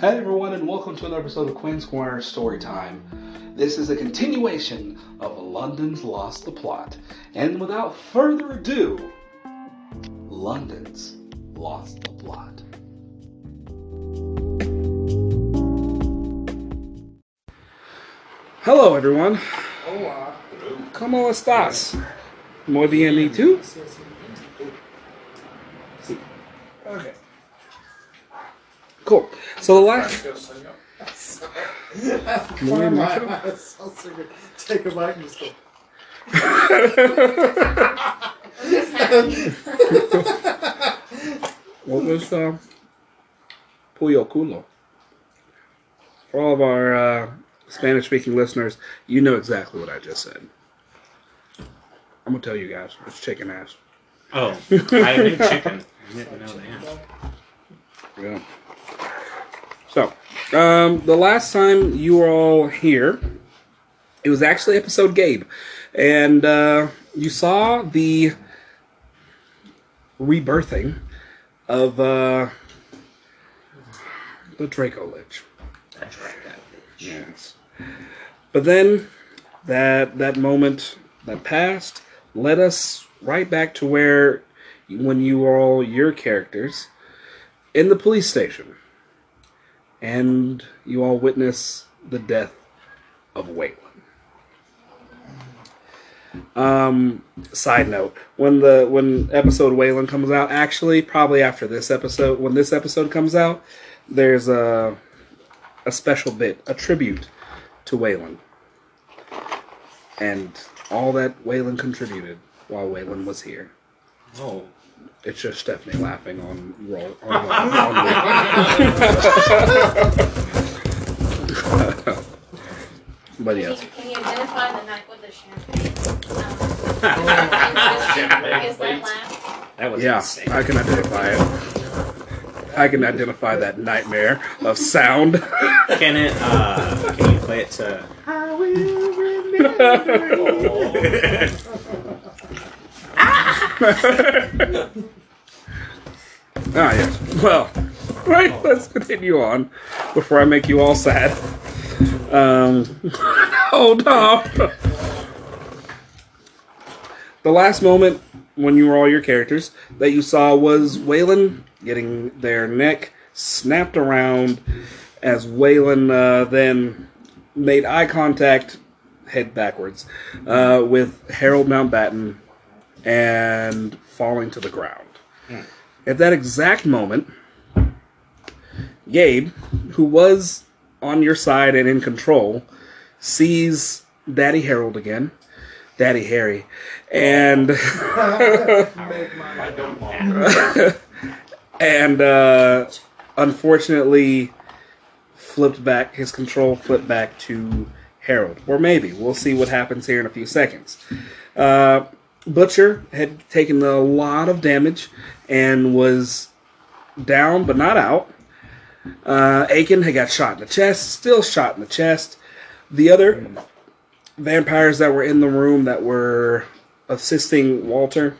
Hey everyone, and welcome to another episode of Quinn's Corner Storytime. This is a continuation of London's Lost the Plot. And without further ado, London's Lost the Plot. Hello everyone. Hola. ¿Cómo estás? Muy bien, ¿y tú? Okay. Cool. So the last. Muy macho. Sounds so good. Take a bite and just go. What was uh, Puyo Culo? For all of our uh, Spanish speaking listeners, you know exactly what I just said. I'm gonna tell you guys. It's chicken ass. Oh, I knew chicken. I didn't know that. Yeah. Um, the last time you were all here, it was actually episode Gabe, and uh, you saw the rebirthing of uh, the Draco Lich. That's right. That Yes. But then that that moment that passed led us right back to where when you were all your characters in the police station. And you all witness the death of Waylon. Um, side note: when the when episode Waylon comes out, actually, probably after this episode, when this episode comes out, there's a a special bit, a tribute to Waylon, and all that Waylon contributed while Waylon was here. Oh, It's just Stephanie laughing on roll. On, on, on but yes, Can you identify the night with the champagne? Um, is that laugh? that was yeah, insane. I can identify it. I can identify that nightmare of sound. Can it? Uh, can you play it to? Ah, yes. Well, right, let's continue on before I make you all sad. Um, hold on. The last moment when you were all your characters that you saw was Waylon getting their neck snapped around as Waylon uh, then made eye contact, head backwards, uh, with Harold Mountbatten and falling to the ground. At that exact moment, Gabe, who was on your side and in control, sees Daddy Harold again, Daddy Harry, and and uh, unfortunately flipped back. His control flipped back to Harold, or maybe we'll see what happens here in a few seconds. Uh, Butcher had taken a lot of damage and was down but not out. Uh, Aiken had got shot in the chest, still shot in the chest. The other vampires that were in the room that were assisting Walter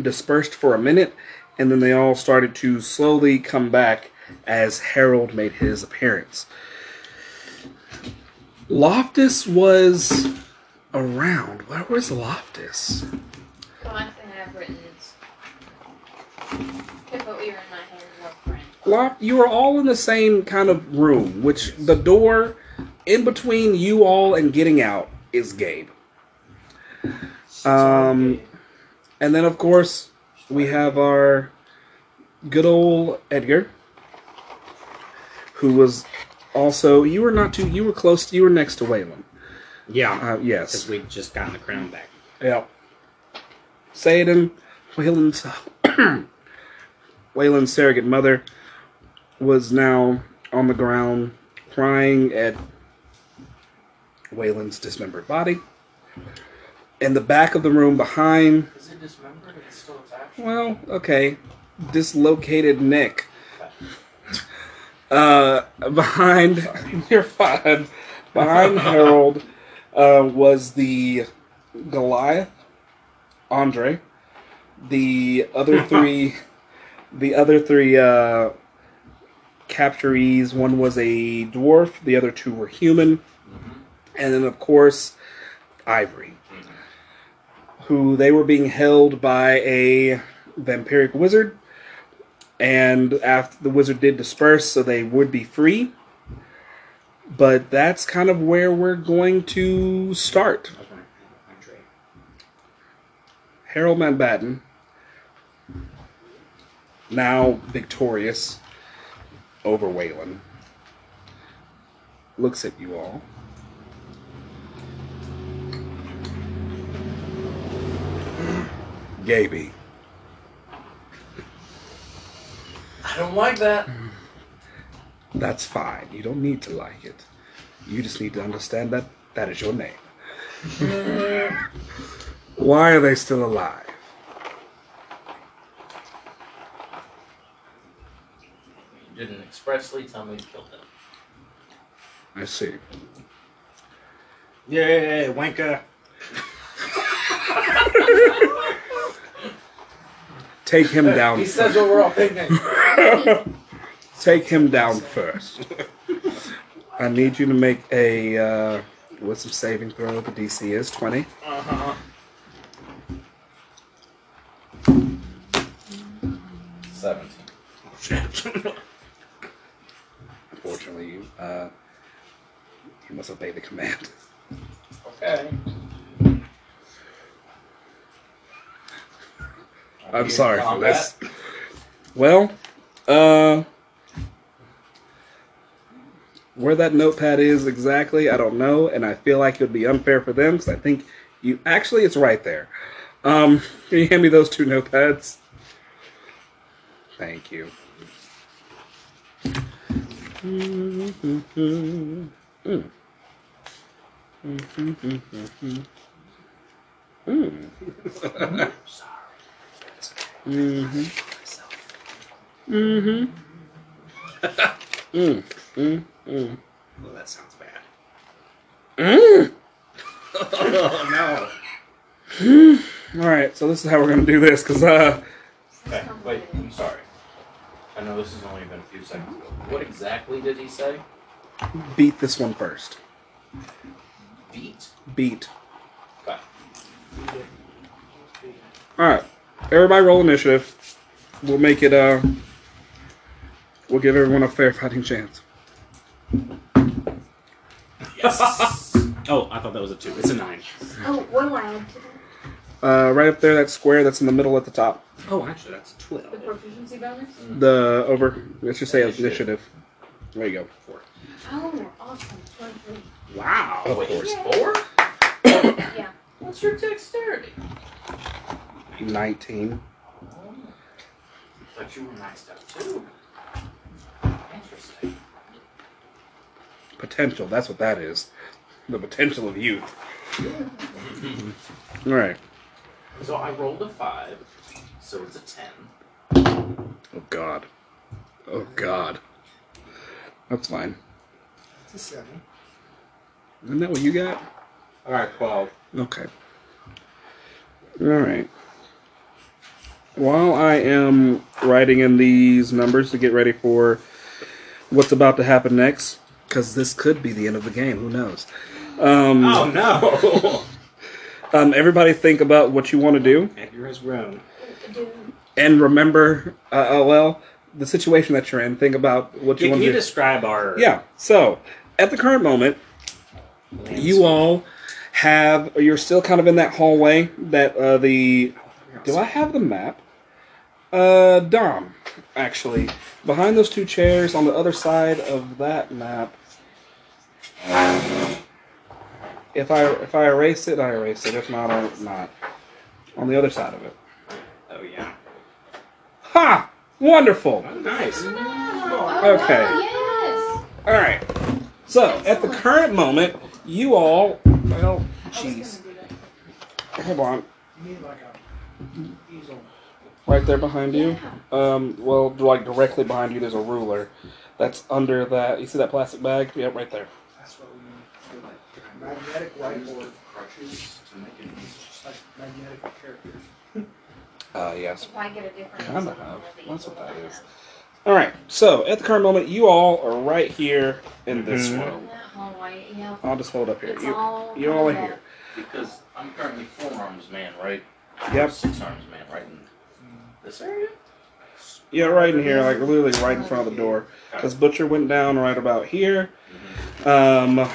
dispersed for a minute, and then they all started to slowly come back as Harold made his appearance. Loftus was around. Where was Loftus? The last thing I've written is if what we were in my hand. Loft, you are all in the same kind of room, which the door in between you all and getting out is Gabe. Um, and then of course we have our good old Edgar, who was also you were not too you were close you were next to Waylon. Yeah, Uh, because yes. we just gotten the crown back. Yep. Sayden, Waylon's Waylon's surrogate mother was now on the ground crying at Waylon's dismembered body. In the back of the room behind, Is it dismembered? It's still attached. well, okay, dislocated neck. Uh, behind, you're fine. Behind Harold uh, was the Goliath, Andre. The other three, the other three uh, capturees. One was a dwarf, the other two were human, Mhm. and then of course Ivory, who they were being held by a vampiric wizard, and after the wizard did disperse, so they would be free. But that's kind of where we're going to start. I was wondering, Andre. Harold Mountbatten, now victorious over Waylon, looks at you all. Gaby, I don't like that. That's fine. You don't need to like it. You just need to understand that that is your name. Why are they still alive? You didn't expressly tell me to kill them. I see. Yay, wanker. Take him down. He says what we're all thinking. Take him down first. I need you to make a uh, wisdom saving throw. The DC is 20. Uh-huh. Seventeen. Unfortunately, you, uh, you must obey the command. Okay. I'm sorry for this. Well, uh, where that notepad is exactly, I don't know, and I feel like it would be unfair for them because I think you actually it's right there. Um, can you hand me those two notepads? Thank you. Mm-hmm. Mm-hmm. mm, mm, mm. Oh, that sounds bad. Mm. Oh no. All right, so this is how we're gonna do this, cause uh, Okay, wait, I'm sorry. I know this has only been a few seconds ago. What exactly did he say? beat this one first. Beat? Beat. Okay. All right, everybody roll initiative. We'll make it. Uh, we'll give everyone a fair fighting chance. Yes. oh, I thought that was a two. It's a nine. Oh, what do I add to that? Uh, right up there, that square that's in the middle at the top. Oh, actually, that's a twelve. The proficiency bonus? The over. Let's just say Initiative. initiative. There you go. Four. Oh, awesome. 23. Wow. Of Wait, course. four? Yeah. What's your dexterity? Nineteen. thought you were maxed out too. Interesting. Potential. That's what that is. The potential of youth. All right. So I rolled a five, so it's a ten. Oh God. Oh God. That's fine. It's a seven. Isn't that what you got? All right, twelve. Okay. All right. While I am writing in these numbers to get ready for what's about to happen next, because this could be the end of the game. Who knows? Um, Oh no. um, everybody think about what you want to do, Edgar has grown. And remember, uh, uh, well, the situation that you're in. Think about what you Can want to do. Can you describe our? Yeah. So, at the current moment, landscape? you all have. You're still kind of in that hallway that uh, the Do I have the map? Uh, Dom, actually, behind those two chairs on the other side of that map. If I if I erase it, I erase it. If not, I not. On the other side of it. Oh yeah. Ha! Wonderful. Oh, nice. oh, Okay. wow, All right. So at the current moment, you all. Well, jeez. Hold on. You need like a easel. Right there behind you. Um, well, like directly behind you, there's a ruler. That's under that. You see that plastic bag? Yep, right there. That's what we need. Magnetic whiteboard. Crutches to make it. Just like magnetic characters. Uh, yes. If I get a different Kinda answer, have. I'll be That's what able that to is. All right. So at the current moment, you all are right here in this Mhm. room. In hallway, yeah. I'll just hold up here. It's You, all you all are here. Because I'm currently four arms man, right? Yep. Six arms man, right in this area. Yeah, right in here, like literally right in front of the door. Because Butcher went down right about here. Um,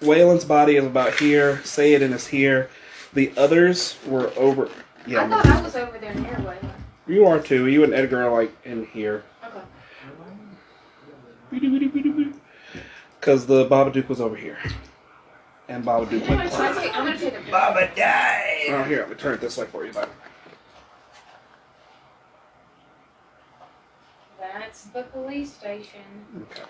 Waylon's body is about here. Say it and is here. The others were over. I thought I was over there near Waylon. you are too. You and Edgar are like in here. Okay. Because the Babadook was over here. And Babadook Anyway, went. so I take, I'm gonna take a picture. Baba die! Oh, here, let me turn it this way for you, bud. That's the police station. Okay.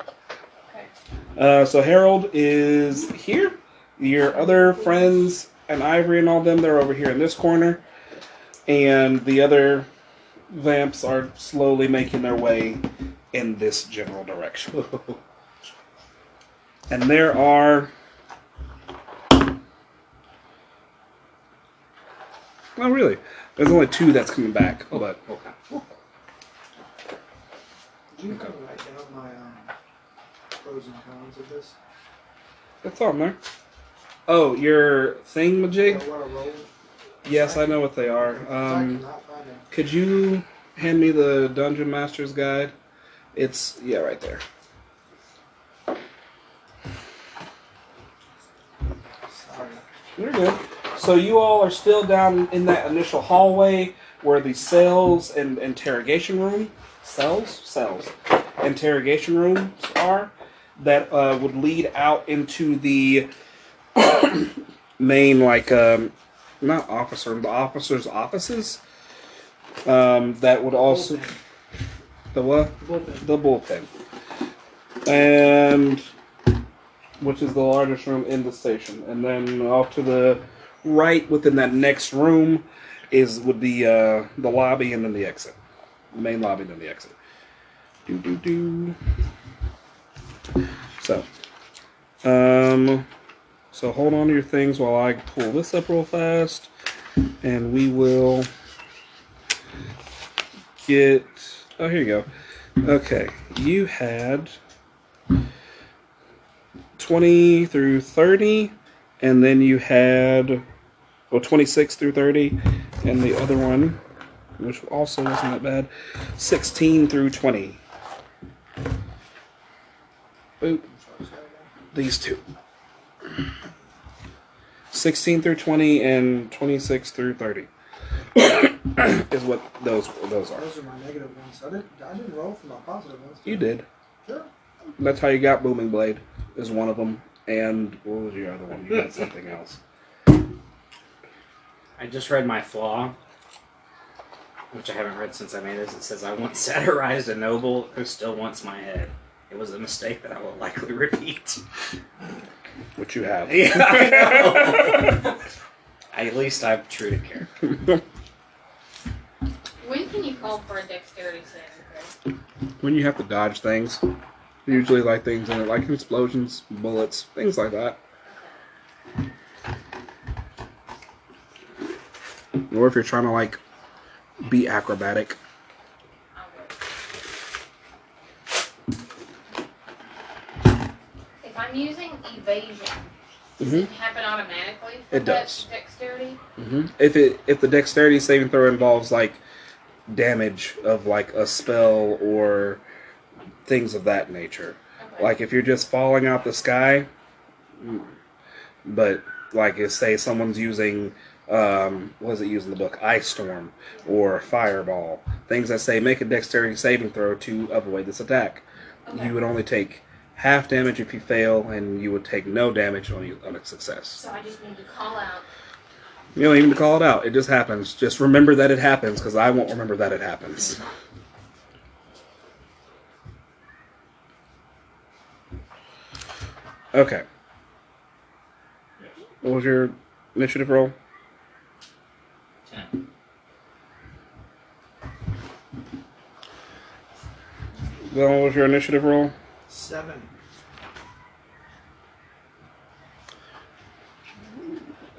Okay. Uh, so Harold is here. Your other friends and Ivory and all them, they're over here in this corner. And the other vamps are slowly making their way in this general direction. and there are. Oh, really? There's only two that's coming back, but Okay. Did you write down my um, pros and cons of this? it's on there. Oh, your thingamajig? What I? Yes, I know what they are. Um, cannot find them. could you hand me the Dungeon Master's Guide? It's yeah, right there. Sorry. You're good. So you all are still down in that initial hallway where the cells and interrogation room cells cells interrogation rooms are that uh, would lead out into the main like um, not officer the officers offices um, that would also the what? Bullpen. the bullpen. And which is the largest room in the station. And then off to the right within that next room is would be uh, the lobby and then the exit. The main lobby and then the exit. Do do do so um so hold on to your things while i pull this up real fast and we will get oh here you go. Okay you had 20 through 30 and then you had well 26 through 30 and the other one which also wasn't that bad 16 through 20 Boop. these two 16 through 20 and 26 through 30 is what those those are Those are my negative ones. I didn't. I didn't roll for my positive ones. you did Sure. that's how you got booming blade is one of them and what was your other one you got something else I just read my flaw, which I haven't read since I made this. It says, I once satirized a noble who still wants my head. It was a mistake that I will likely repeat. which you have Yeah, I know. At least I'm true to character. When can you call for a dexterity saving throw? when you have to dodge things, usually like things in it, like explosions, bullets, things like that. Or if you're trying to like be acrobatic. I'll wait. If I'm using evasion, does it happen automatically? For It does. Dexterity? hmm If it if the dexterity saving throw involves like damage of like a spell or things of that nature, Okay. like if you're just falling out the sky, mm, but like if say someone's using um, what is it used in the book ice storm or fireball things that say make a dexterity saving throw to avoid this attack Okay. you would only take half damage if you fail and you would take no damage on, on a success So I just need to call out. you don't even need to call it out it just happens just remember that it happens because i won't remember that it happens okay what was your initiative roll Ten. Then what was your initiative roll? Seven.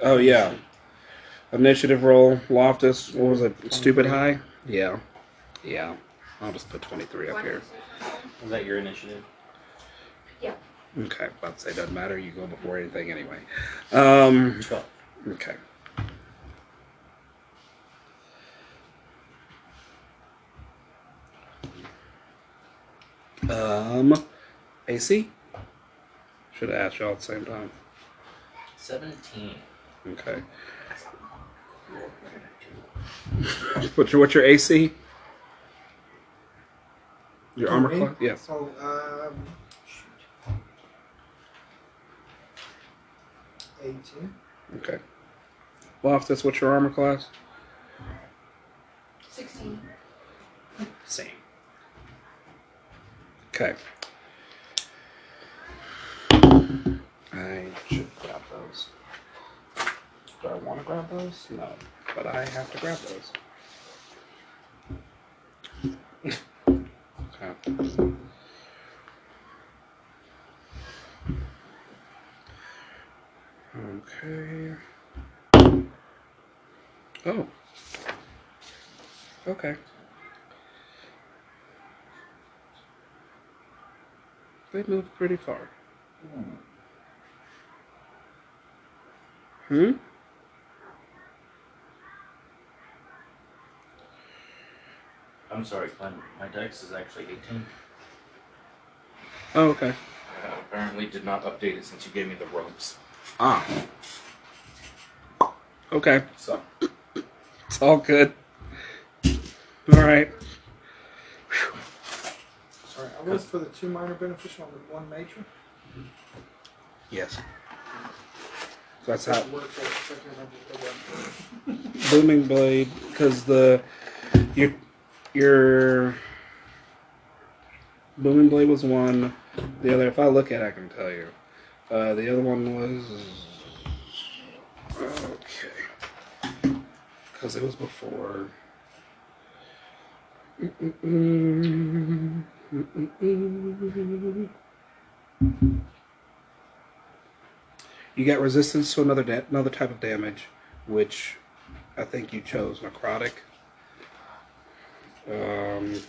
Oh yeah. Initiative roll, Loftus, what was it? Stupid high? Yeah. Yeah. I'll just put 23 up here. Is that your initiative? Yeah. Okay, about to say doesn't matter. You go before anything anyway. Um, Twelve. okay. Um, AC. Should have asked y'all at the same time. Seventeen. Okay. What's your what's your AC? Your armor Me? class? Yeah. So, um, shoot. 18. Okay. Loftus, what's your armor class? 16. Same. Okay. I should grab those. Do I want to grab those? No, but I have to grab those. Okay. Okay. Oh. Okay. They moved pretty far. Hmm. Hmm? I'm sorry, Glenn. My dex is actually 18. Oh, okay. Uh, apparently did not update it since you gave me the ropes. Ah. Okay. So, It's all good. Alright. Sorry, I rolled for the two minor beneficial and the one major. Yes. That's how. That worked for a second, I just did that. Booming Blade, because the. Your. Your. Booming Blade was one. The other, if I look at it, I can tell you. Uh, the other one was. Okay. Because it was before. Mm-mm-mm. Mm-mm-mm. You get resistance to another another type of damage, which I think you chose necrotic. Um,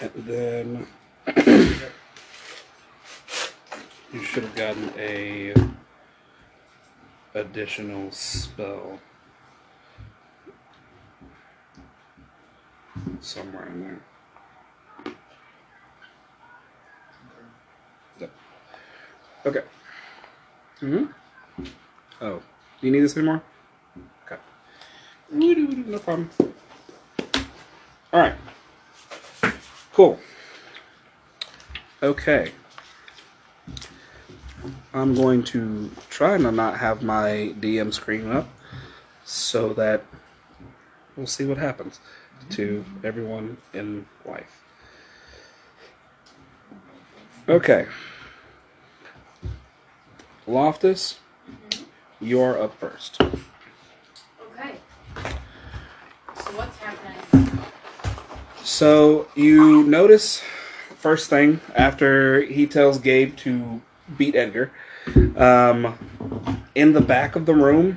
and then you should have gotten a additional spell somewhere in there. Yep. Okay. Hmm. Oh, do you need this anymore? Okay. No problem. All right. Cool. Okay. I'm going to try to not have my DM screen up so that we'll see what happens to everyone in life. Okay. Loftus, you're up first. Okay. So what's happening? So you notice first thing after he tells Gabe to beat Edgar, um, in the back of the room,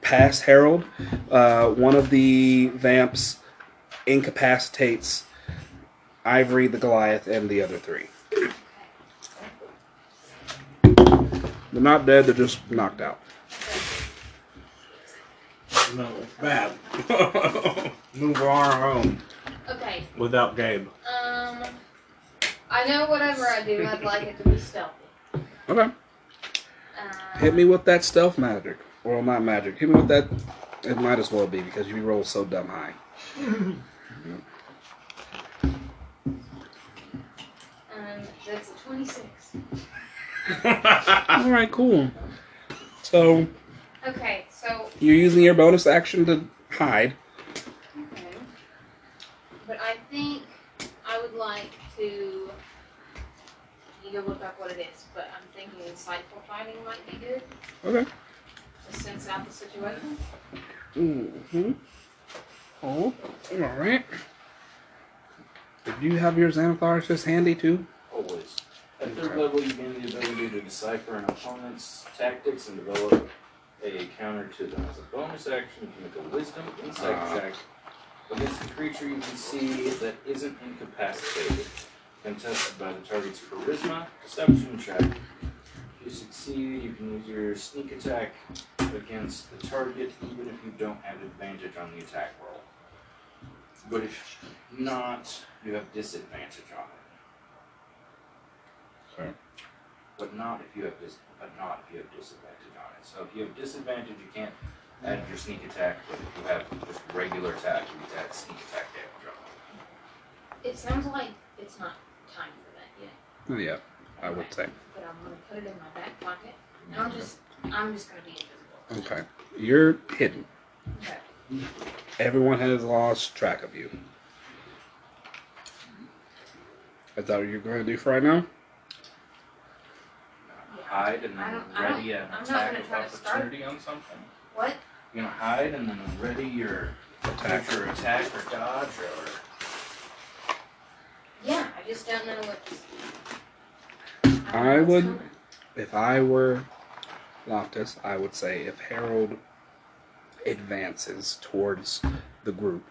past Harold, uh, one of the vamps incapacitates Ivory, the Goliath, and the other three. They're not dead; they're just knocked out. No, it's bad. Move our home Okay. without Gabe. Um, I know whatever I do, I'd like it to be stealthy. Okay, Um, hit me with that stealth magic, or not magic. Hit me with that. It might as well be because you roll so dumb high. Um, that's a 26. All right, cool. So Okay, so you're using your bonus action to hide. Okay. But I think I would like to. You go look up what it is, but I'm thinking insightful finding might be good Okay. to sense out the situation. Mm-hmm. Oh, all right. Do you have your Xanathars just handy too? always. At third level, you gain the ability to decipher an opponent's tactics and develop a counter to them. As a bonus action, you can make a wisdom insight Ah. check Against the creature you can see that isn't incapacitated, contested by the target's charisma, deception check. If you succeed, you can use your sneak attack against the target, even if you don't have advantage on the attack roll. But if not, you have disadvantage on it. Okay. But not if you have dis- but not if you have disadvantage on it. So if you have disadvantage, you can't add your sneak attack. But if you have just regular attack, you can add sneak attack damage on it. It sounds like it's not time for that yet. Yeah, I would say. But I'm gonna put it in my back pocket, and I'm just, I'm just gonna be invisible. Okay. You're hidden. Okay. Everyone has lost track of you. Is that what you're going to do for right now? Hide and I then don't- I ready an I'm not attack gonna of try to start- opportunity on something. What? You're gonna hide and then ready your Attack. future attack or dodge or. Yeah, I just don't know what's. don't I what's would- coming. If I were Loftus, I would say if Harold advances towards the group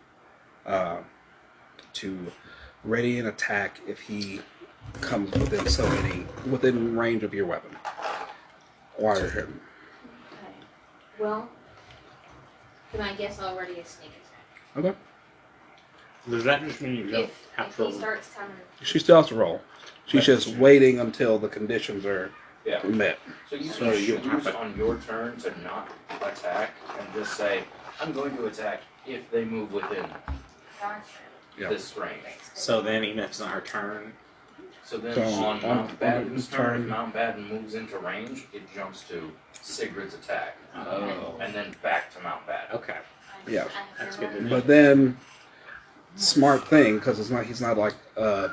uh, to ready an attack if he comes within so many within range of your weapon. Wire him. Okay. Well, then I guess already a sneak attack. Okay. Does that just mean you don't If, have if to? he starts coming, She still has to roll. She's That's just true. waiting until the conditions are Yeah. met. So you So can you choose have to- on your turn to not attack and just say, I'm going to attack if they move within gotcha. Yeah. this range. So then, even if it's not her turn, So then So, on on- Mount on Badden's the turn, turn- if Mountbatten moves into range, it jumps to Sigrid's attack. Oh. And then back to Mountbatten. okay. I Yeah. I have That's good to know. But then, smart thing because it's not he's not like a,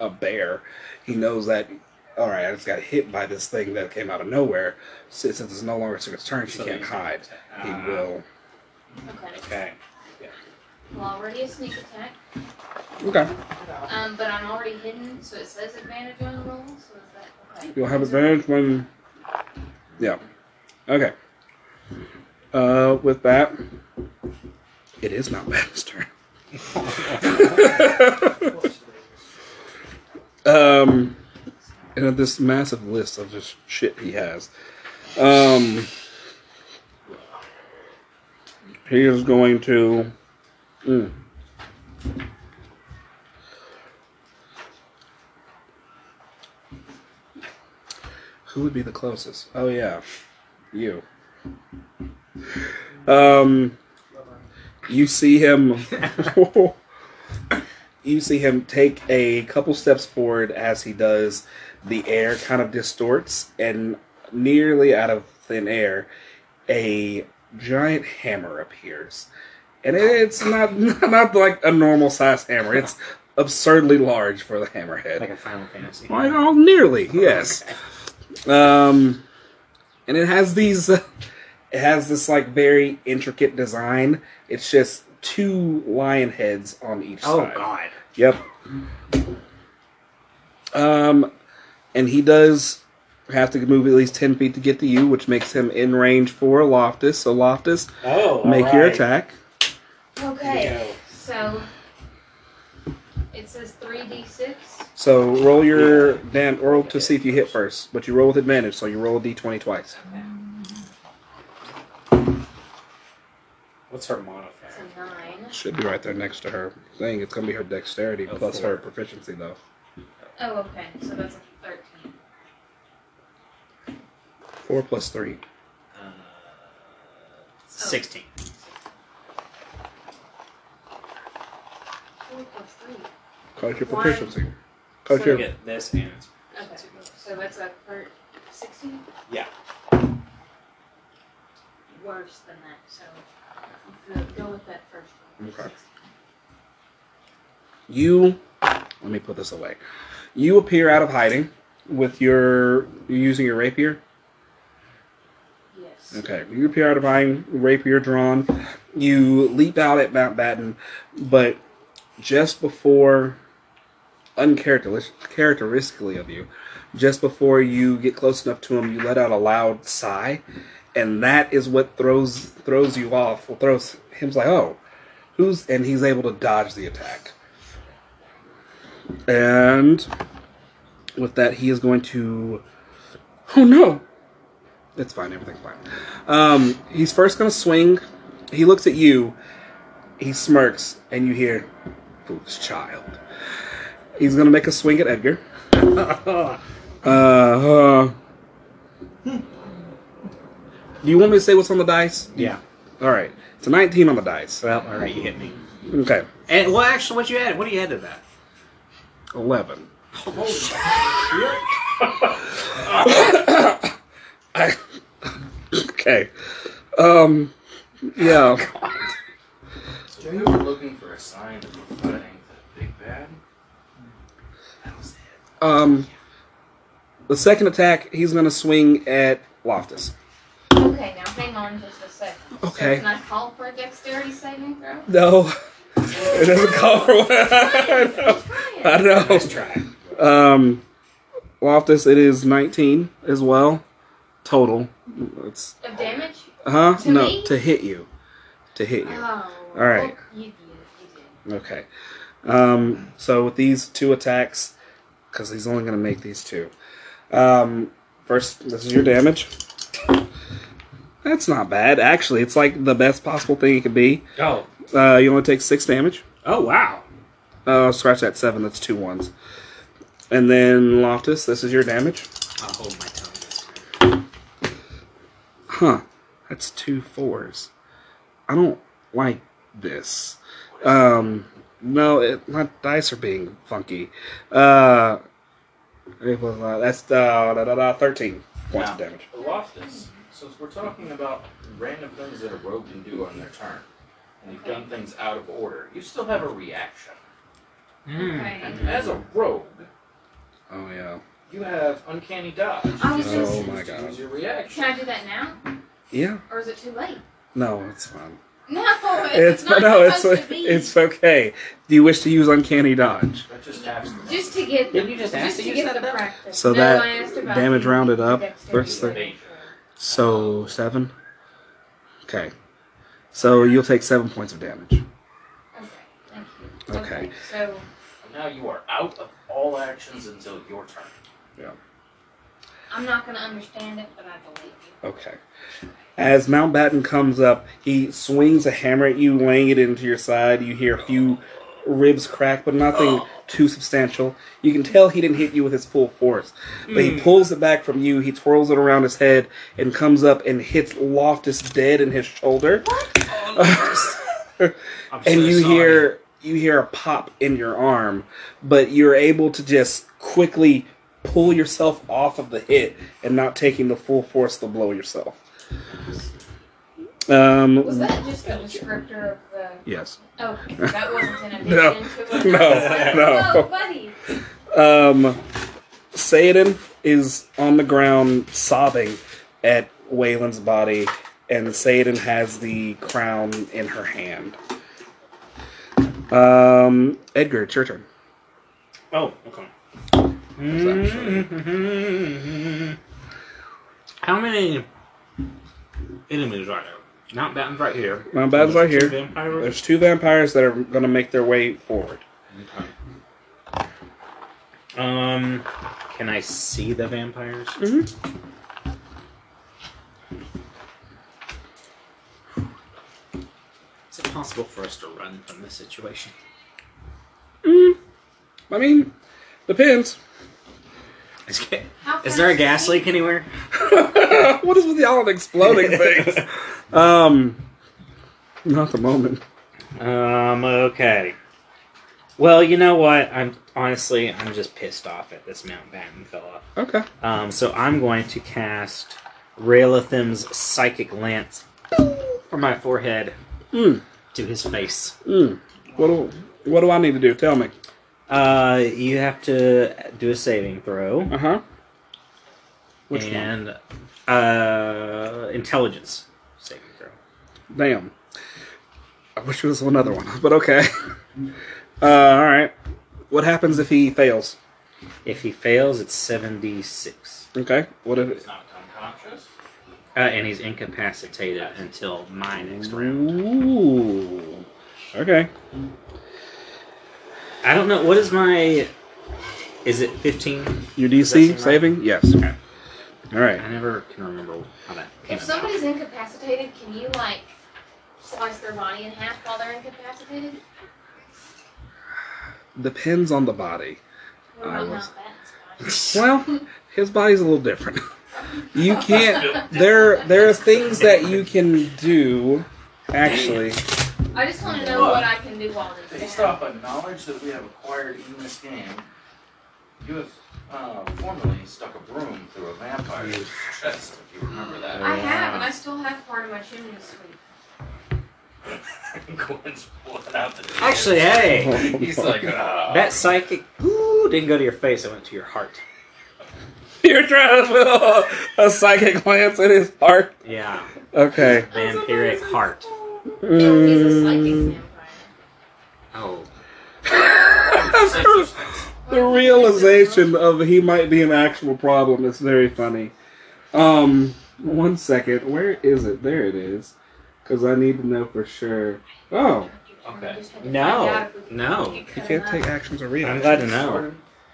a bear. He knows that. All right, I just got hit by this thing that came out of nowhere. Since since it's no longer Sigrid's turn, she So can't then- hide. He Ah, will. Okay. Okay. Well, already a sneak attack. Okay, Um, but I'm already hidden, so it says advantage on the roll. So is that okay? you'll have advantage when. Yeah. Okay. Uh, with that, it is not Batman's turn. um, and this massive list of just shit he has. Um, he is going to. Mm. Who would be the closest? Oh yeah, you. Um, you see him. you see him take a couple steps forward as he does. The air kind of distorts, and nearly out of thin air, a giant hammer appears. And it's not not like a normal size hammer. It's absurdly large for the hammerhead. Like a Final Fantasy. Like, oh, nearly, yes. Um, and it has these. Uh, it has this like very intricate design. It's just two lion heads on each Oh side. Oh God. Yep. Um, and he does have to move at least ten feet to get to you, which makes him in range for Loftus. So Loftus, Oh. make your attack. Okay, so it says 3d6. So roll your damn roll to see if you hit first, but you roll with advantage, so you roll a d20 twice. What's her modifier? It's a 9. Should be right there next to her thing. It's gonna be her dexterity Oh, plus four. her proficiency though. Oh, okay, so that's a 13. Four plus three. Uh, 16. type? Cause your proficiency. Cause So- you your get this and. So that's a part sixty? Yeah. Worse than that, so go with that first one. Okay. you let me put this away you appear out of hiding with your you're using your rapier Yes. okay you appear out of hiding rapier drawn you leap out at mountbatten but just before, uncharacteristically of you, just before you get close enough to him, you let out a loud sigh, and that is what throws throws you off. Well, throws him's like, oh, Who's and he's able to dodge the attack. And with that, he is going to. Oh no! It's fine. Everything's fine. Um, he's first going to swing. He looks at you. He smirks, and you hear, "Foolish child." He's going to make a swing at Edgar. Uh, uh, do you want me to say what's on the dice? Yeah. All right. It's a 19 on the dice. Well, all right, you hit me. Okay. And well, actually, what you add? What do you add to that? 11. Holy I, okay. Um, yeah. So we were looking for a sign that fighting the big bad. That was it. Um, the second attack, he's going to swing at Loftus. Okay, now hang on just a second. Okay. So can I call for a dexterity saving throw? No. It doesn't call for one. I know. I know. Nice try. Um, Loftus, it is 19 as well. Total. It's, Of damage? huh? To no, me? to hit you. To hit you. Oh. All right. well, you did. You did. Okay. Um, so with these two attacks, because he's only going to make these two. Um, first, this is your damage. That's not bad. Actually, it's like the best possible thing it could be. Oh. Uh, you only take six damage. Oh wow. Uh, scratch that seven. That's two ones. And then Loftus, this is your damage. I'll hold my tongue this time. Huh. That's two fours. I don't like this. Um, no, it, my dice are being funky. Uh, was, uh, that's uh, da, da, da, 13 points of Now, damage. Loftus, since we're talking about random things that a rogue can do on their turn, and you've done things out of order, you still have a reaction. Hmm. Okay. And as a rogue, Oh, yeah. you have uncanny dodge. I was just- Oh my God. Use your reaction. Can I do that now? Yeah? Or is it too late? No, it's fine. No, It's, it's, not no, it's to be. it's okay. Do you wish to use Uncanny Dodge? Just just to get Didn't you just ask just to to use get that the practice. So no, that I asked about damage rounded up dexterity versus So, seven? Okay. So you'll take seven points of damage. Okay, thank you. Okay. So Now you are out of all actions until your turn. Yeah. I'm not gonna understand it, but I believe you. Okay. As Mountbatten comes up, he swings a hammer at you, laying it into your side. You hear a few ribs crack, but nothing too substantial. You can tell he didn't hit you with his full force. But he hmm. pulls it back from you, he twirls it around his head, and comes up and hits Loftus dead in his shoulder. I'm and so you sorry. hear you hear a pop in your arm, but you're able to just quickly pull yourself off of the hit and not taking the full force of the blow yourself. Um, Was that just a descriptor of the? yes. Oh, that wasn't in addition No. to it. No, no. Oh, buddy. Um, Saladin is on the ground sobbing at Waylon's body, and Saladin has the crown in her hand. Um, Edgar, it's your turn. Oh, okay. actually- How many enemies right there? Not Batten's right here. Mountbatten's right here. vampires? There's two vampires that are going to make their way forward. Um, can I see the vampires? Mhm. Is it possible for us to run from this situation? I mean, depends. Is, How is there a gas leak anywhere? what is with y'all and exploding things? Um, not the moment. Um, okay. Well, you know what? I'm honestly, I'm just pissed off at this Mountbatten fella. Okay. Um, so I'm going to cast Raulothim's Psychic Lance from my forehead Hmm. to his face. Mm. What do What do I need to do? Tell me. Uh, you have to do a saving throw Uh huh. Which one? and uh, intelligence saving throw. Damn. I wish it was another one, but okay. Uh, all right. What happens if he fails? If he fails, it's seventy six, Okay. What if? He's not unconscious. uh, and he's incapacitated until my next round. Ooh. Okay. I don't know. What is my. Is it 15? Your Does that DC right? saving? Yes. Okay. All right. I never can remember how that came If about. somebody's incapacitated, can you like slice their body in half while they're incapacitated? Depends on the body. What I about was- Mountbatten's Well, his body's a little different. You can't. There, there are things that you can do. Actually, body? I just want to know what I can do while they're Based off of knowledge that we have acquired in this game, you have uh, formerly stuck a broom through a vampire's chest, if you remember that. I have, and I still have part of my chimney sweep. Quinn's pulling out the Actually, hey! He's like, ah. That psychic. Ooh, didn't go to your face, it went to your heart. you're trying to put a, a psychic glance in his heart. Yeah. Okay. Vampiric heart. Yeah, he's a psychic Mm, vampire. Oh. the realization of he might be an actual problem is very funny. Um, one second. Where is it? There it is. Because I need to know for sure. Oh, Okay. No. No. you can't take actions or read. I'm glad to know.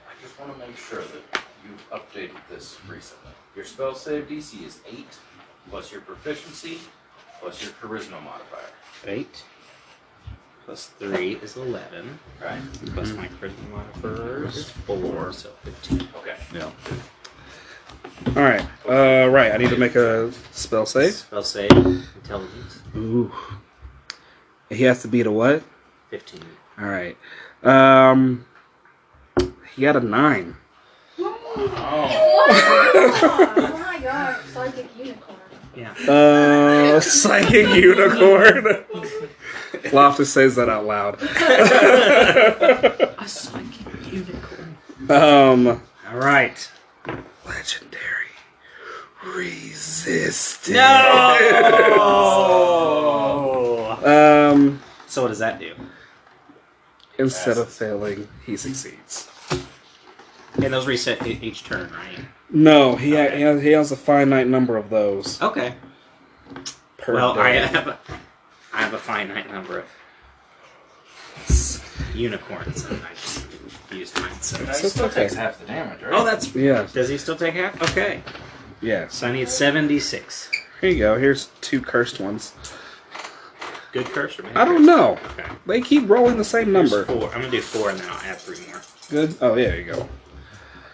I just want to make sure that you've updated this recently. Your spell save DC is 8, plus your proficiency, plus your charisma modifier. 8 plus 3 is 11. Right? Plus my charisma modifier is 4, so 15. Okay. Yeah. All right. Uh, right. I need to make a spell save. Spell save, intelligence, Ooh. He has to beat a what? 15. All right. Um, he got a nine. oh my god, psychic unicorn. Yeah. Uh, psychic unicorn. Loftus says that out loud. A psychic unicorn. um, Alright. legendary resistance. No! Um, so what does that do? instead of failing, he succeeds. And those reset each turn, right? No, he, ha- Okay. he, has, he has a finite number of those Okay. per well, I have a, I have a finite number of unicorns, and I just used mine. So. Now, he still okay. takes half the damage, right? Oh, that's. yeah. Does he still take half? Okay. Yeah. So I need seventy-six. Here you go. Here's two cursed ones. Good curse or bad I don't curse? know. Okay. They keep rolling the same Here's number. Four. I'm gonna do four, and then I'll add three more. Good. Oh, yeah, there you go.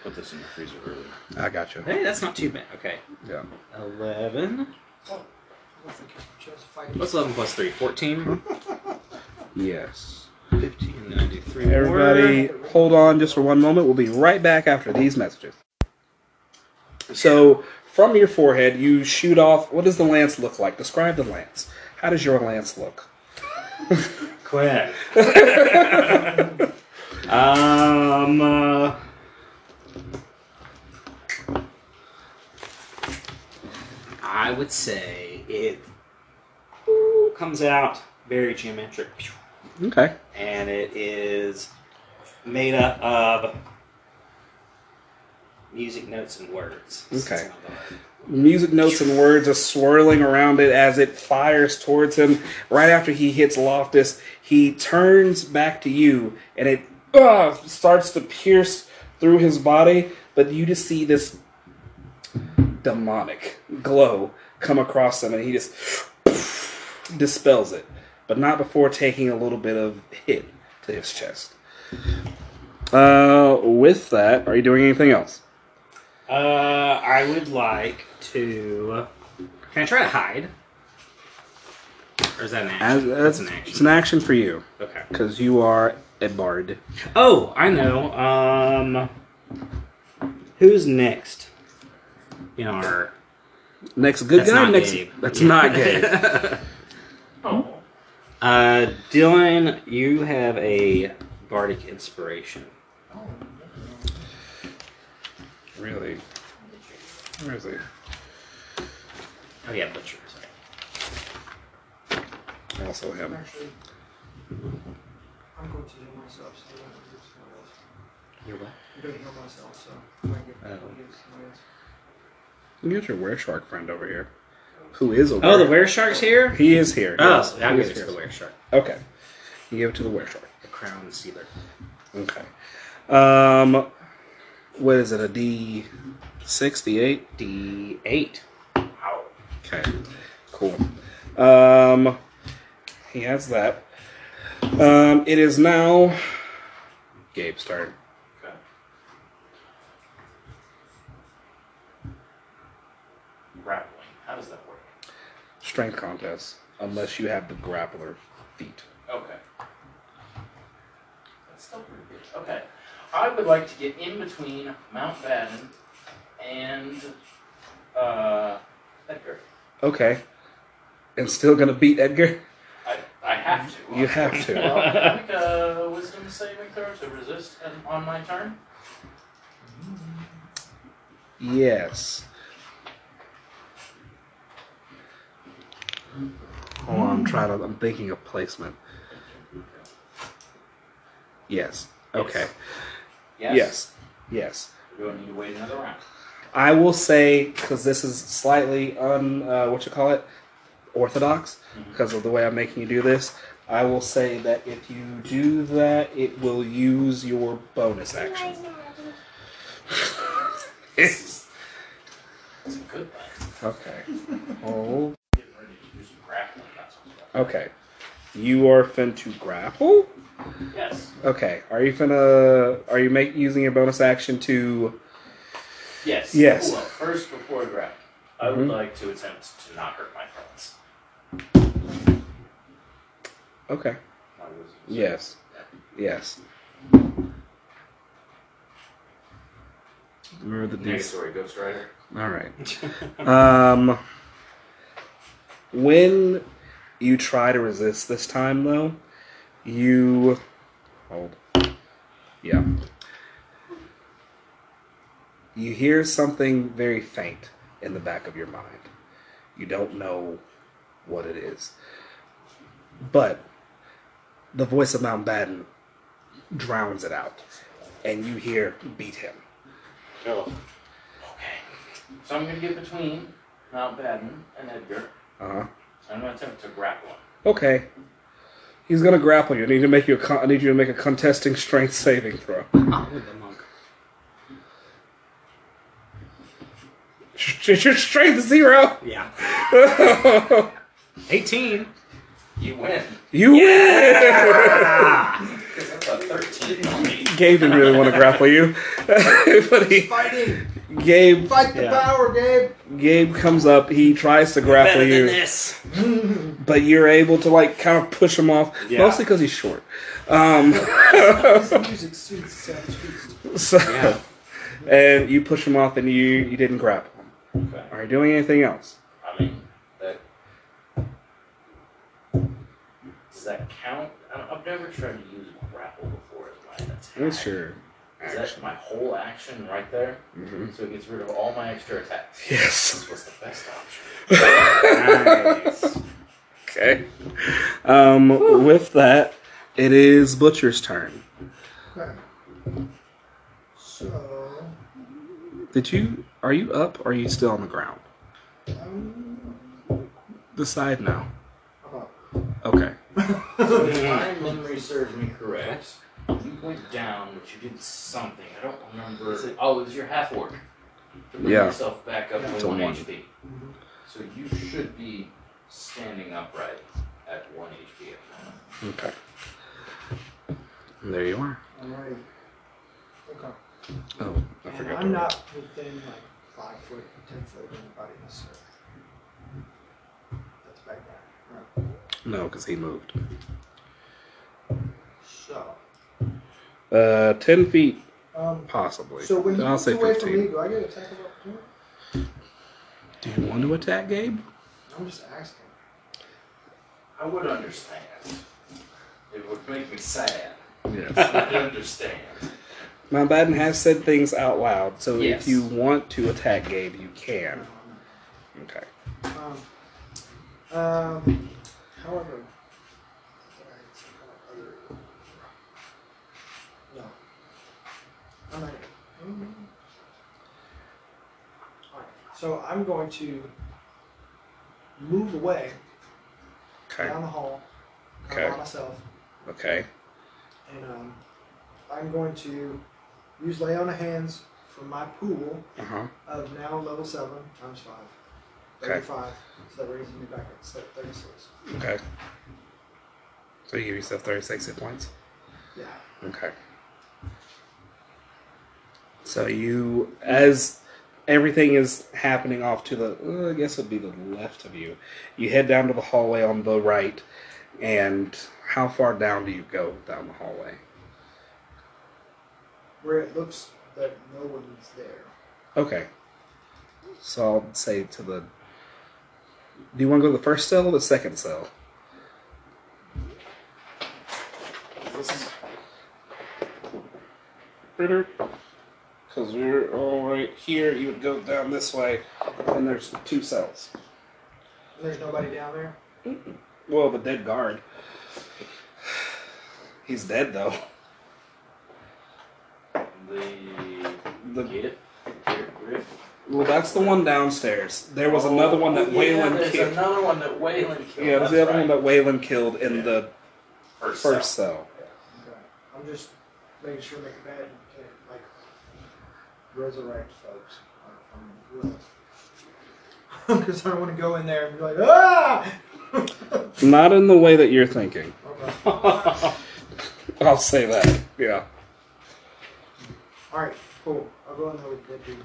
Put this in the freezer early. I got you. Hey, that's not too bad. Okay. Yeah. Eleven. I don't think you can just fight What's eleven plus three? Fourteen. Yes. Fifteen. And then I do three Everybody, hold on just for one moment. We'll be right back after these messages. So, from your forehead, you shoot off. What does the lance look like? Describe the lance. How does your lance look? more. Quit. um. Uh, I would say it ooh, comes out very geometric, Okay. and it is made up of music notes and words. Okay. Music notes and words are swirling around it as it fires towards him. Right after he hits Loftus, he turns back to you, and it uh, starts to pierce through his body. But you just see this demonic glow come across him, and he just dispels it, but not before taking a little bit of hit to his chest. Uh, with that, are you doing anything else? Uh, I would like to. Can I try to hide? Or is that an As, action? that's That's an action. It's an action for you Okay. because you are a bard. Oh, I know. Um, who's next? In our Next good That's guy. not next Gabe. that's Yeah. not Gabe. Oh. uh, Dylan, you have a bardic inspiration. really? Where is he? Oh yeah, butcher. Sorry. Also him. I'm going to heal myself, so I don't have to someone else. You're what? I'm going to heal myself, so I can give, Oh. I can give someone else. You got your wereshark friend over here, who is a Oh, the were- were shark's here. He is here. Oh, yes, I'll he give is it to here. the were shark. Okay. You give it to the were shark. The crown sealer. Okay. Um, what is it? A D six, D eight? D eight. Wow. Okay. Cool. Um, he has that. Um, it is now Gabe's turn. Okay. Grappling. How does that work? Strength contest, unless you have the grappler feat. Okay. That's still pretty good. Okay. I would like to get in between Mountbatten and uh, Edgar. Okay. And still gonna beat Edgar? I, I have to. You have to. Well, I make a wisdom saving throw to resist on my turn? Yes. Hold on, I'm trying to. I'm thinking of placement. Yes. Okay. Yes. Yes. Yes. Do I need to wait another round? I will say because this is slightly un uh, what you call it orthodox because of the way I'm making you do this. I will say that if you do that, it will use your bonus action. It's a good thing. okay. Oh. Getting ready to do some grappling. That's what's up. Okay. You are fin to grapple. Yes. Okay. Are you finna? Are you make using your bonus action to? Yes. Yes. Well, first, before grapple, I would Mhm. like to attempt to not hurt my friends. Okay. My wisdom. Yes. Yes. Remember the D. Negatory Ghost Rider. All right. Um, when you try to resist this time, though, you hold. Yeah. You hear something very faint in the back of your mind. You don't know what it is, but the voice of Mountbatten drowns it out, and you hear "beat him." Oh. Okay. So I'm going to get between Mountbatten and Edgar. Uh huh. I'm going to attempt to grapple him. Okay. He's gonna grapple you. I need to make you a con- I need you to make a contesting strength saving throw. Ah, with the monk. Is your strength zero? Yeah. 18. You win. You win. Because that's a 13 on me. Gabe didn't really want to grapple you, but he, Fighting! Gabe, Fight the Yeah. power, Gabe! Gabe comes up. He tries to grapple Better than you, this. but you're able to like kind of push him off, Yeah. mostly because he's short. Um, His music suits sounds sweet. so, Yeah. and you push him off, and you you didn't grapple him. Okay. Are you doing anything else? I mean, that. Does that count? I don't, I've never tried to use grapple before as my attack. That's your Is that my whole action right there? hmm So it gets rid of all my extra attacks. Yes. This was the best option. Nice. Okay. Um, with that, it is Butcher's turn. Okay. So, Did you? Are you up? or Are you still on the ground? um, Decide now. Okay. So if my memory serves me correct, you went down, but you did something. I don't remember. Oh, it was your half orc. To bring Yeah. yourself back up Yeah. to To one one. HP. So you should be standing upright at one HP at the moment. Okay. And there you are. I'm ready. Okay. Oh, I And forgot. I'm to- not within like five foot, ten foot of anybody necessarily. That's back there. Right. No, because he moved. So, Uh, ten feet um, possibly. so when he I'll say away from me, do I get attack of opportunity? Do you want to attack Gabe? I'm just asking. I would understand. It would make me sad. Yes. I understand. Mountbatten has said things out loud, so Yes. if you want to attack Gabe, you can. Okay. Um, um, however, no, I'm not. mm. Alright, so I'm going to move away Okay. down the hall Okay. by myself Okay. And um, I'm going to use lay on of hands from my pool Uh huh. of now level seven times five. Okay. 35. So that raises me back up to 36. Okay. So you give yourself 36 hit points? Yeah. Okay. So you, as everything is happening off to the, uh, I guess it'd be the left of you, you head down to the hallway on the right, and how far down do you go down the hallway? Where it looks that no one's there. Okay. So I'll say to the. Do you want to go to the first cell or the second cell? Because we're all right here. You would go down this way, and there's two cells. There's nobody down there. Well, the dead guard. He's dead though. The The, get it? Get it, Rick? well, that's the one downstairs. There was oh, another one that Oh, yeah, Waylon there's killed. another one that Waylon killed. Yeah, there's That's the other right. one that Waylon killed in Yeah. the first, first cell. cell. Okay. I'm just making sure McBad can like resurrect folks. Because I don't want to go in there and be like, ah! Not in the way that you're thinking. Okay. I'll say that. Yeah. All right. Cool. I'll go in there with that dude.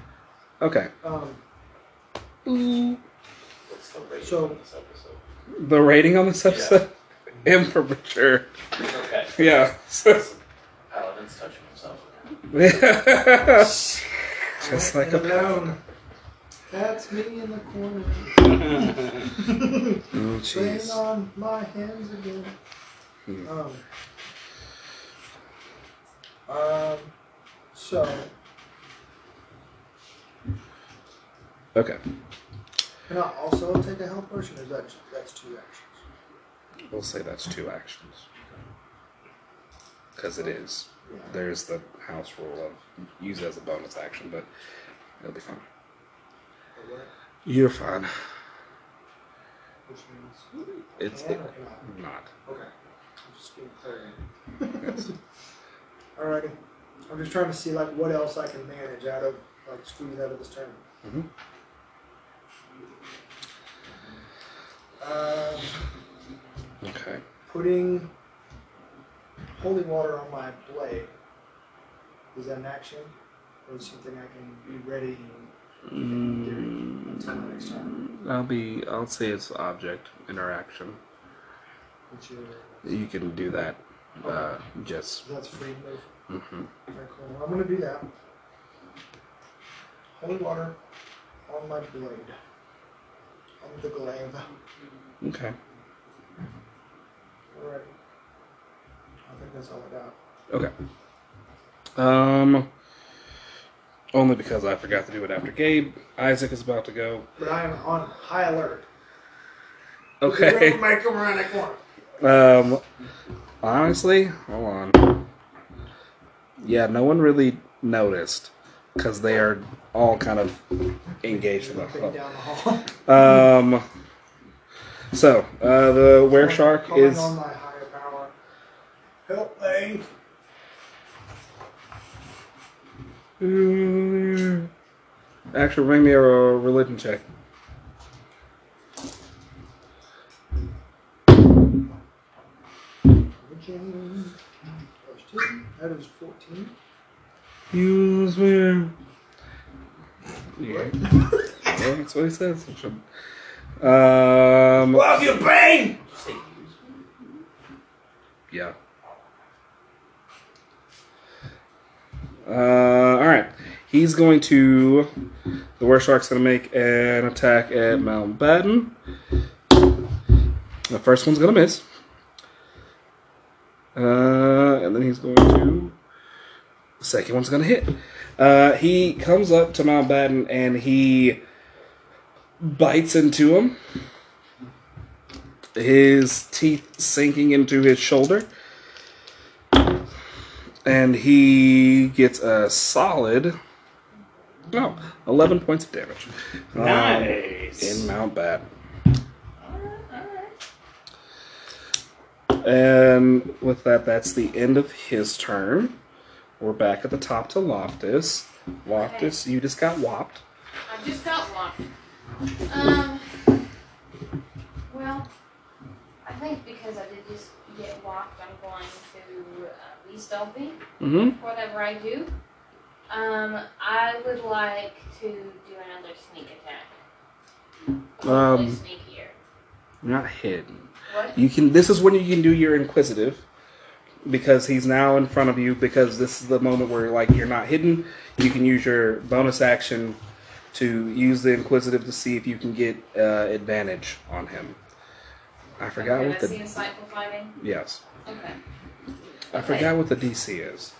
Okay. Um. What's the rating So- on this episode? The rating on this episode? Immature. Okay. Yeah. Paladin's touching himself. Just like a. alone. That's me in the corner. Oh, Laying jeez. on my hands again. Hmm. Um, um, so, Okay. can I also take a health potion, or is that that's two actions? We'll say that's two actions. Because it is. Yeah. There's the house rule of use it as a bonus action, but it'll be fine. What? You're fine. Which means It's it, not. Okay. I'm just getting clarity. Yes. Alrighty. I'm just trying to see like what else I can manage out of like squeeze out of this tournament. Mhm. Um, Okay. putting holy water on my blade. Is that an action? Or is it something I can be ready and until the next turn? I'll be. I'll say it's object interaction. Is, You can do that. Uh, just. that's free move. hmm Okay, cool. I'm gonna do that. Holy water on my blade. On the glaive. Okay. Alright. I think that's all I got. Okay. Um. Only because I forgot to do it after Gabe. Isaac is about to go. But I am on high alert. Okay. The might come around that corner. Um. Honestly, hold on. Yeah, no one really noticed because they are all kind of engaged in the Looking hunt. down the hall. Um. So, uh, the were shark is. on my higher power. Help me. Actually, bring me a religion check. Religion. Plus two. That is 14. Use me. Yeah. well, that's what he says. Um. Love you, Bane! Did you say use? Yeah. Uh, all right. He's going to. The Were Shark's going to make an attack at Mount Mountbatten. The first one's going to miss. Uh, and then he's going to. The second one's going to hit. Uh, he comes up to Mount Mountbatten and he bites into him. His teeth sinking into his shoulder. And he gets a solid. No, 11 points of damage. Um, Nice. in Mountbatten. And with that, that's the end of his turn. We're back at the top to Loftus. Loftus, you just got whopped. I just got locked. Um. Well, I think because I did just get walked, I'm going to uh, stealthy. Mm-hmm. Whatever I do. Um, I would like to do another sneak attack. Um, sneakier. You're not hidden. What? You can. This is when you can do your inquisitive, because he's now in front of you. Because this is the moment where like you're not hidden. You can use your bonus action to use the inquisitive to see if you can get uh, advantage on him. I forgot okay, what the the insightful fighting. yes. Okay. I forgot what the DC is.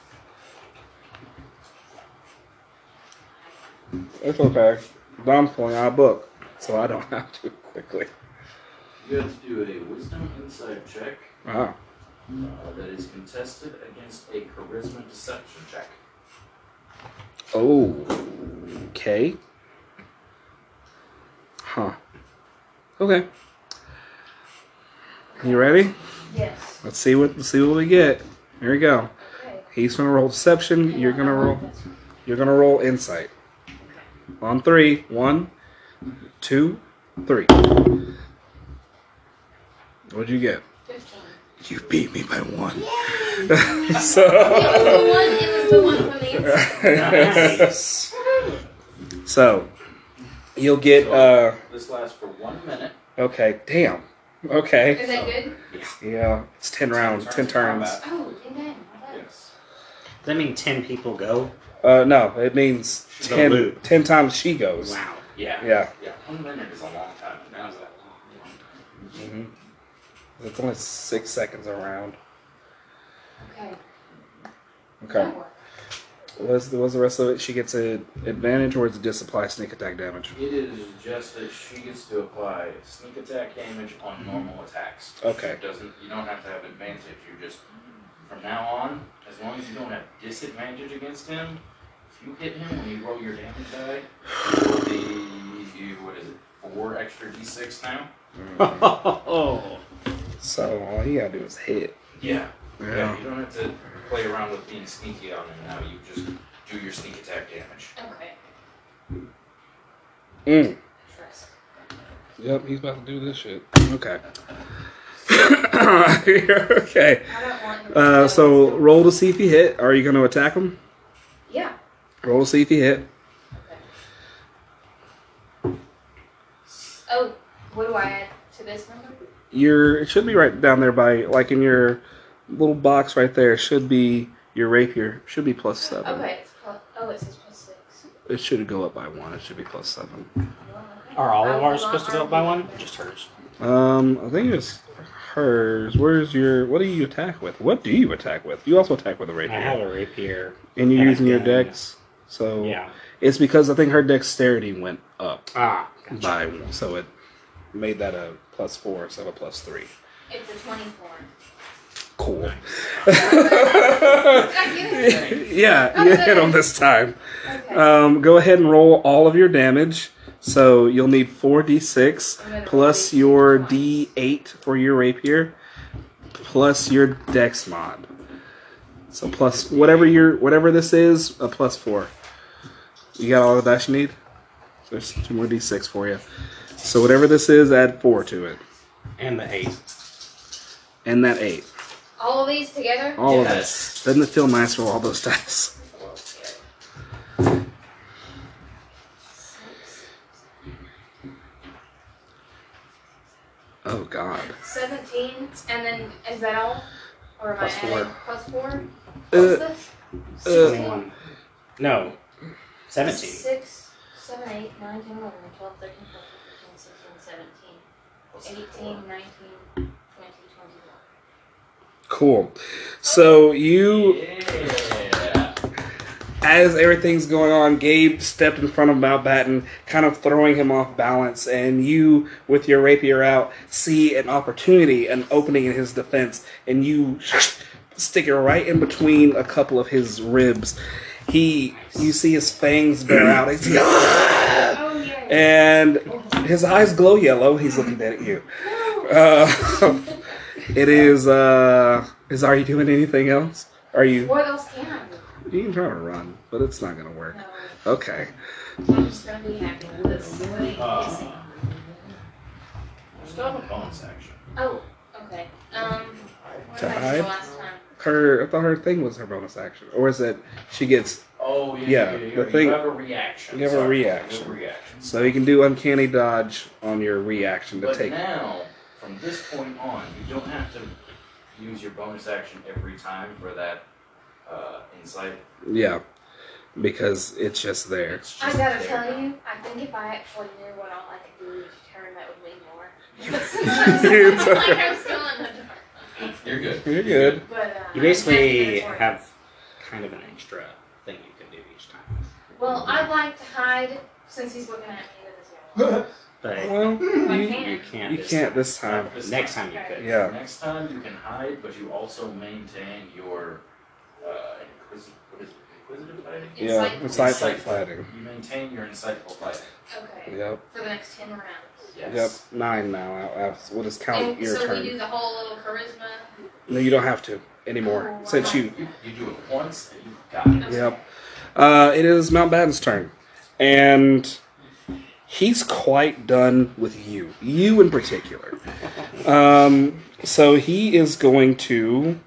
It's okay. Dom's pulling out a book, so I don't have to quickly. You have to do a wisdom insight check Ah. uh, that is contested against a charisma deception check. Oh. Okay. Huh. Okay. You ready? Yes. Let's see what let's see what we get. Here we go. Okay. He's gonna roll deception. You're gonna roll. You're gonna roll insight. On three. One, two, three. What'd you get? Fifteen. You beat me by one. It was so, the one. It was the one from the. Nice. so you'll get. uh This lasts for one minute. Okay. Damn. Okay. Is that good? Yeah. It's ten rounds. Ten turns. combat. Oh, amen. Yes. Does that mean 10 people go? Uh, no. It means The ten. loop. Ten times she goes. Wow. Yeah. Yeah. Yeah. One minute is a long time. That was a long hmm It's only six seconds around. Okay. Okay. That worked. What's the, what's the rest of it? She gets an advantage, or does it just apply sneak attack damage? It is just that she gets to apply sneak attack damage on mm-hmm. normal attacks. Okay. It doesn't. You don't have to have advantage. You just from now on, as long as you don't have disadvantage against him, if you hit him when you roll your damage die, you will be you, what is it? Four extra d6 now. Oh. So all you gotta do is hit. Yeah. Yeah. Yeah. You don't have to play around with being sneaky on him now. You just do your sneak attack damage. Okay. Mm. Trust. Yep, he's about to do this shit. Okay. okay. I don't want Uh, so roll to see if he hit. Are you going to attack him? Yeah. Roll to see if he hit. Okay. Oh, what do I add to this number? Your it should be right down there by like in your little box right there. Should be your rapier. Should be plus seven. Okay. It's plus, oh, it says plus six. It should go up by one. It should be plus seven. Are all of ours supposed to go up by argue. one? Just hers. Um, I think it's hers. Where's your? What do you attack with? What do you attack with? You also attack with a rapier, I have a rapier. and you're using your gun. dex. So Yeah. it's because I think her dexterity went up Ah. Gotcha. by one, so it made that a plus four instead of a plus three. It's a twenty-four. Cool. Did I get yeah, you hit him this time. Okay. Um, go ahead and roll all of your damage. So you'll need four d6 plus your d6 d8 for your rapier, plus your dex mod. So plus whatever your whatever this is, a plus four. You got all the dice you need. There's two more d6 for you. So whatever this is, add four to it, And the eight. and that eight. All of these together? All of Yes. it. Doesn't it feel nice with all those dice? Oh God. Seventeen, and then is that all? Or am Plus I four. adding plus four? Uh, What's this? uh, 21. No. 17. Six, seven, eight, nine, 10, 11, 12, 13, 14, 15, 16, 17, 18, 19, 20, 21. Cool. So you Yeah. as everything's going on, Gabe stepped in front of Mountbatten, kind of throwing him off balance, and you, with your rapier out, see an opportunity, an opening in his defense, and you stick it right in between a couple of his ribs. He, you see his fangs bear out. He's! Oh, and his eyes glow yellow. He's looking dead at you. Uh, It is. uh Is are you doing anything else? Are you? What else can I do? You can try to run, but it's not gonna work. No, Okay. I'm just gonna be happy with this. Uh, still have a bonus action. Oh, okay. Um, what To did I hide? do last time? Her. I thought her thing was her bonus action, or is it she gets? Oh, yeah. Yeah, you, you, the you thing- have a reaction. you have a reaction. You have a reaction. So you can do uncanny dodge on your reaction to But take. now, from this point on, you don't have to use your bonus action every time for that uh, insight. Yeah, because it's just there. It's I gotta there tell you, I think if I actually knew what all I could do each turn, that would mean more. It's like. I'm still in the dark. You're good. You're good. But, uh, You basically happy that it have kind of an extra thing you can do each time. Well, I'd like to hide since he's looking at me with his yellow. But Well, you, can. you can't. you this can't time. this time. This Next time. time you could. Yeah. Next time you can hide, but you also maintain your uh, inquis- what is it? inquisitive fighting. Yeah, Insightful. insightful Insightful. fighting. You maintain your insightful fighting. Okay. Yep. For the next ten rounds. Yes. Yep. Nine now. I- I- We'll just count And your so turn. we do the whole little charisma. No, you don't have to anymore. Oh, why Since you. You, you do it once and you got it. Yep. Uh, it is Mountbatten's turn, and he's quite done with you, you in particular. Um, so he is going to,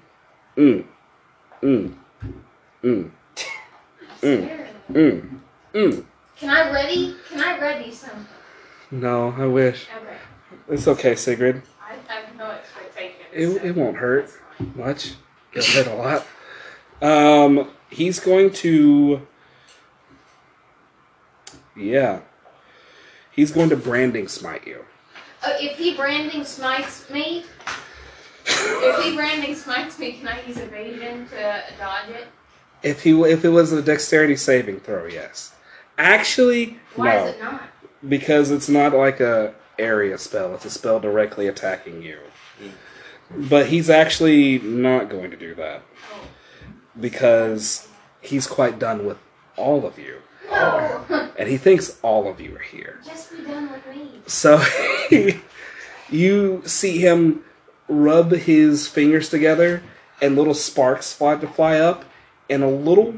mm, mm, mm, Scared. mm, mm. Can I ready? Can I ready something? No, I wish. Okay. It's okay, Sigrid. I have no expectations. It, it won't hurt much. It'll hurt a lot. Um, he's going to. Yeah. He's going to branding smite you. Uh, if he branding smites me, if he branding smites me, can I use evasion to dodge it? If he if it was a dexterity saving throw, yes. Actually, Why no, is it not? because it's not like a area spell. It's a spell directly attacking you. But he's actually not going to do that Oh. because he's quite done with all of you, And he thinks all of you are here. Just be done with me. So you see him rub his fingers together, and little sparks fly to fly up, and a little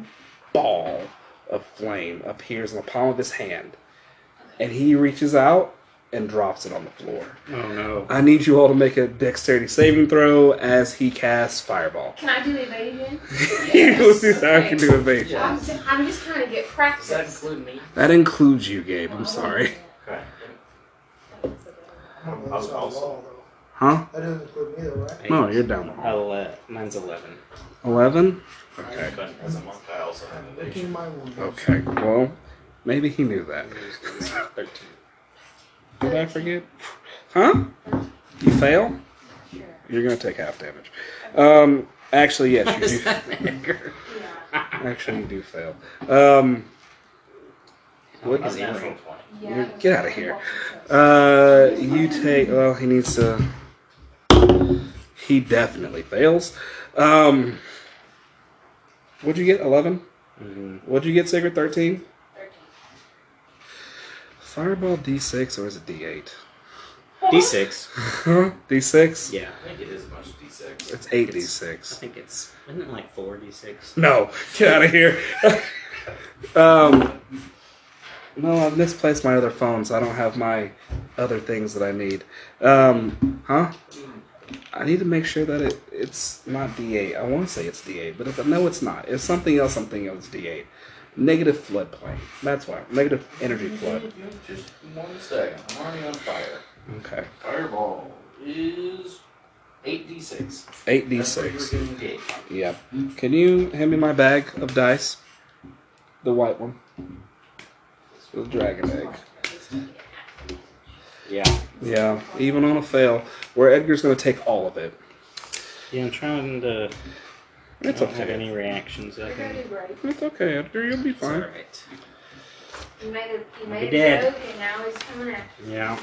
ball of flame appears in the palm of his hand. And he reaches out and drops it on the floor. Oh no. I need you all to make a dexterity saving throw as he casts fireball. Can I do evasion? I can do evasion. I'm just, I'm just trying to get Does that practice. include me? That includes you, Gabe. I'm sorry. Okay. I don't know, that's I'll not also- Huh? That doesn't include me, though, right? No, you're down the hall. Ele- mine's eleven. Eleven. Okay. But as a monk, I also have Making evasion. my wounds. Okay. Well, maybe he knew that. Thirteen. Did I forget? Huh? You fail? You're gonna take half damage. Um, actually, yes, you do. that Edgar? Actually, you do fail. Um, what A Is he natural right? 20. Yeah. Get outta here. uh, you take. Well, he needs to. He definitely fails. Um, what'd you get? Eleven. Mhm. What'd you get, Sigurd? Thirteen. Thirteen. Fireball D6 or is it D8? D6. D6. Yeah. I think it is a bunch of d6. It's eight It's- I D6. think it's isn't it like four D6? No, get out of here. um, no, I've misplaced my other phone, so I don't have my other things that I need. Um, huh? I need to make sure that it it's not D8. I want to say it's D8, but if no, it's not. It's something else. I'm thinking it's D8. Negative floodplain. That's why. Negative energy flood. Just one second. I'm already on fire. Okay. Fireball is 8d6. Eight That's what you were D6. Yeah. Can you hand me my bag of dice? The white one. The dragon egg. Yeah. Yeah, even on a fail, where Edgar's going to take all of it. Yeah, I'm trying to. I It's don't have okay. any reactions. I You're gonna can. do great. It's okay, Edgar. You'll be It's fine. alright. You made a you made be a dead. joke, and now he's coming after you. Yeah.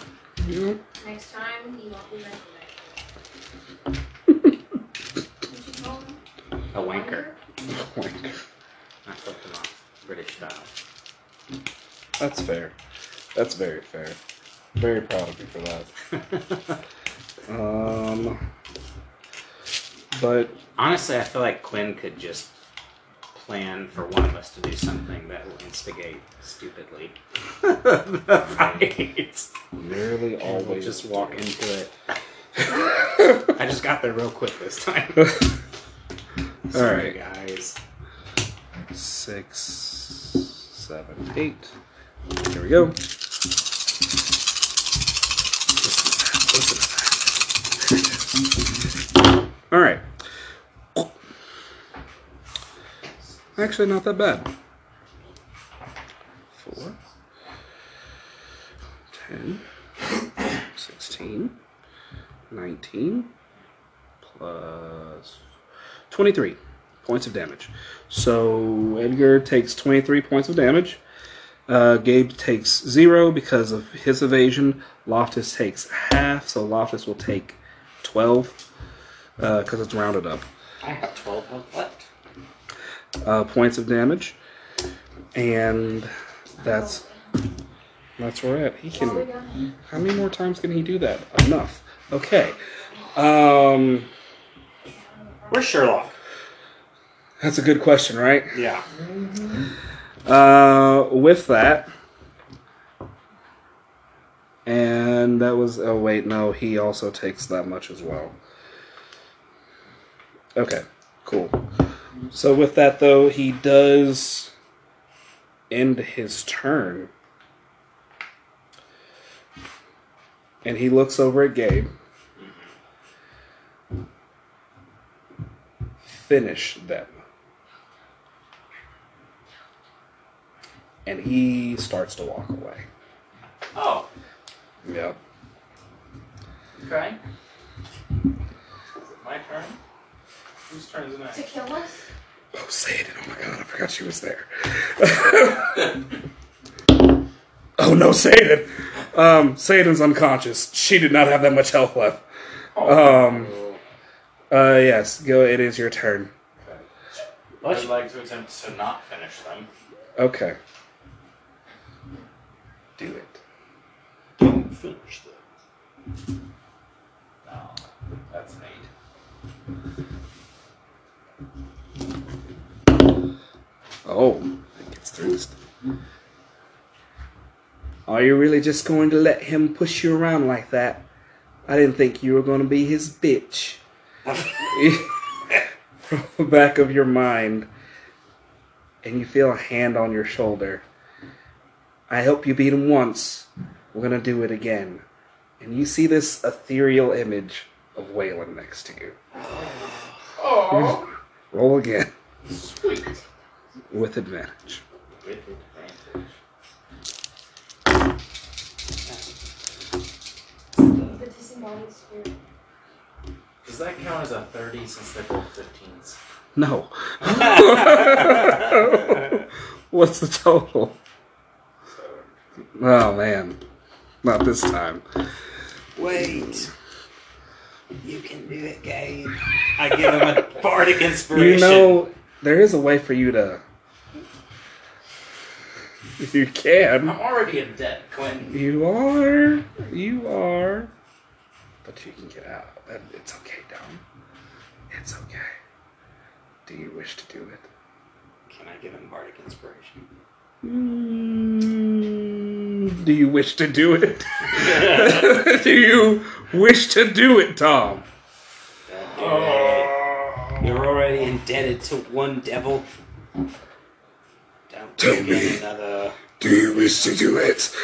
Yeah. Next time, he won't be making that. What you call him? A wanker. Wanker. I flipped him off. British style. That's fair. That's very fair. Very proud of you for that. Um, but Honestly, I feel like Quinn could just plan for one of us to do something that will instigate stupidly. right. nearly And we'll just walk into it. I just got there real quick this time. Sorry, right. guys. six, seven, eight. Here we go. All right. Actually, not that bad. Four, 10, 16, 19, plus 23 points of damage. So Edgar takes 23 points of damage. Uh, Gabe takes zero because of his evasion. Loftus takes half, so Loftus will take 12 because it's rounded up. I have 12 health left. Uh, points of damage, and that's that's where we're at. He can. How many more times can he do that? Enough. Okay. Um, Where's Sherlock? that's a good question, right? Yeah. Uh, with that, and that was. Oh wait, no, he also takes that much as well. Okay, cool. So with that though, he does end his turn, and he looks over at Gabe. Finish them. and he starts to walk away. Oh, Yep. okay. Is it my turn? Whose turn is it to next? kill us? Oh, Satan! Oh my God! I forgot she was there. oh no, Satan! Um, Satan's unconscious. She did not have that much health left. Um. Uh. Yes. Go. It is your turn. I'd like to attempt to not finish them. Okay. Do it. Don't finish them. No, that's an eight. Oh, it gets through. Are you really just going to let him push you around like that? I didn't think you were going to be his bitch. From the back of your mind, and you feel a hand on your shoulder. I hope you beat him once. We're going to do it again. And you see this ethereal image of Waylon next to you. Oh, Roll again sweet. With advantage. With advantage. The disembodied spirit. Does that count as a 30 since they're both 15s? No. What's the total? Oh man, not this time. Wait. You can do it, Gabe. I give him a bardic inspiration. You know, there is a way for you to. You can. I'm already in debt, Quinn. You are. You are. But you can get out. It's okay, Dom. It's okay. Do you wish to do it? Can I give him bardic inspiration? Mm, do you wish to do it? do you wish to do it, Tom? Indebted to one devil. Don't Tell me. another. Do you wish to do it?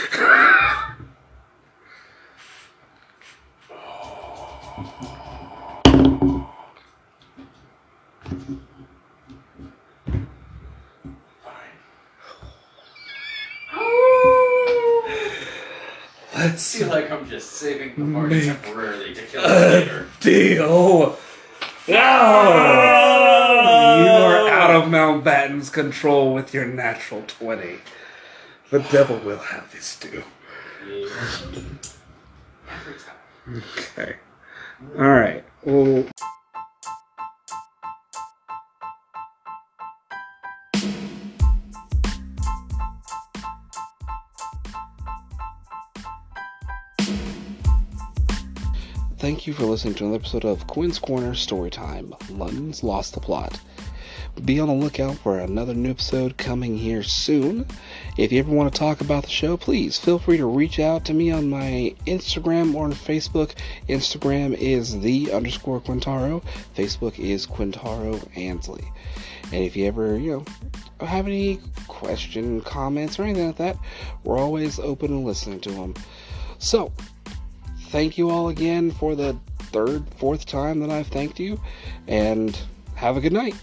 Oh. Let's feel like I'm just saving the party temporarily to kill him later. deal. Oh, you are out of Mountbatten's control with your natural 20. The devil will have this too. Yeah. Every time. Okay. All right. Well. thank you for listening to another episode of Quinn's Corner Storytime. London's Lost the Plot. Be on the lookout for another new episode coming here soon. If you ever want to talk about the show, please feel free to reach out to me on my Instagram or on Facebook. Instagram is the underscore Quintauro. Facebook is Quintauro Ansley. And if you ever, you know, have any question, comments, or anything like that, we're always open and listening to them. So, thank you all again for the third, fourth time that I've thanked you, and have a good night.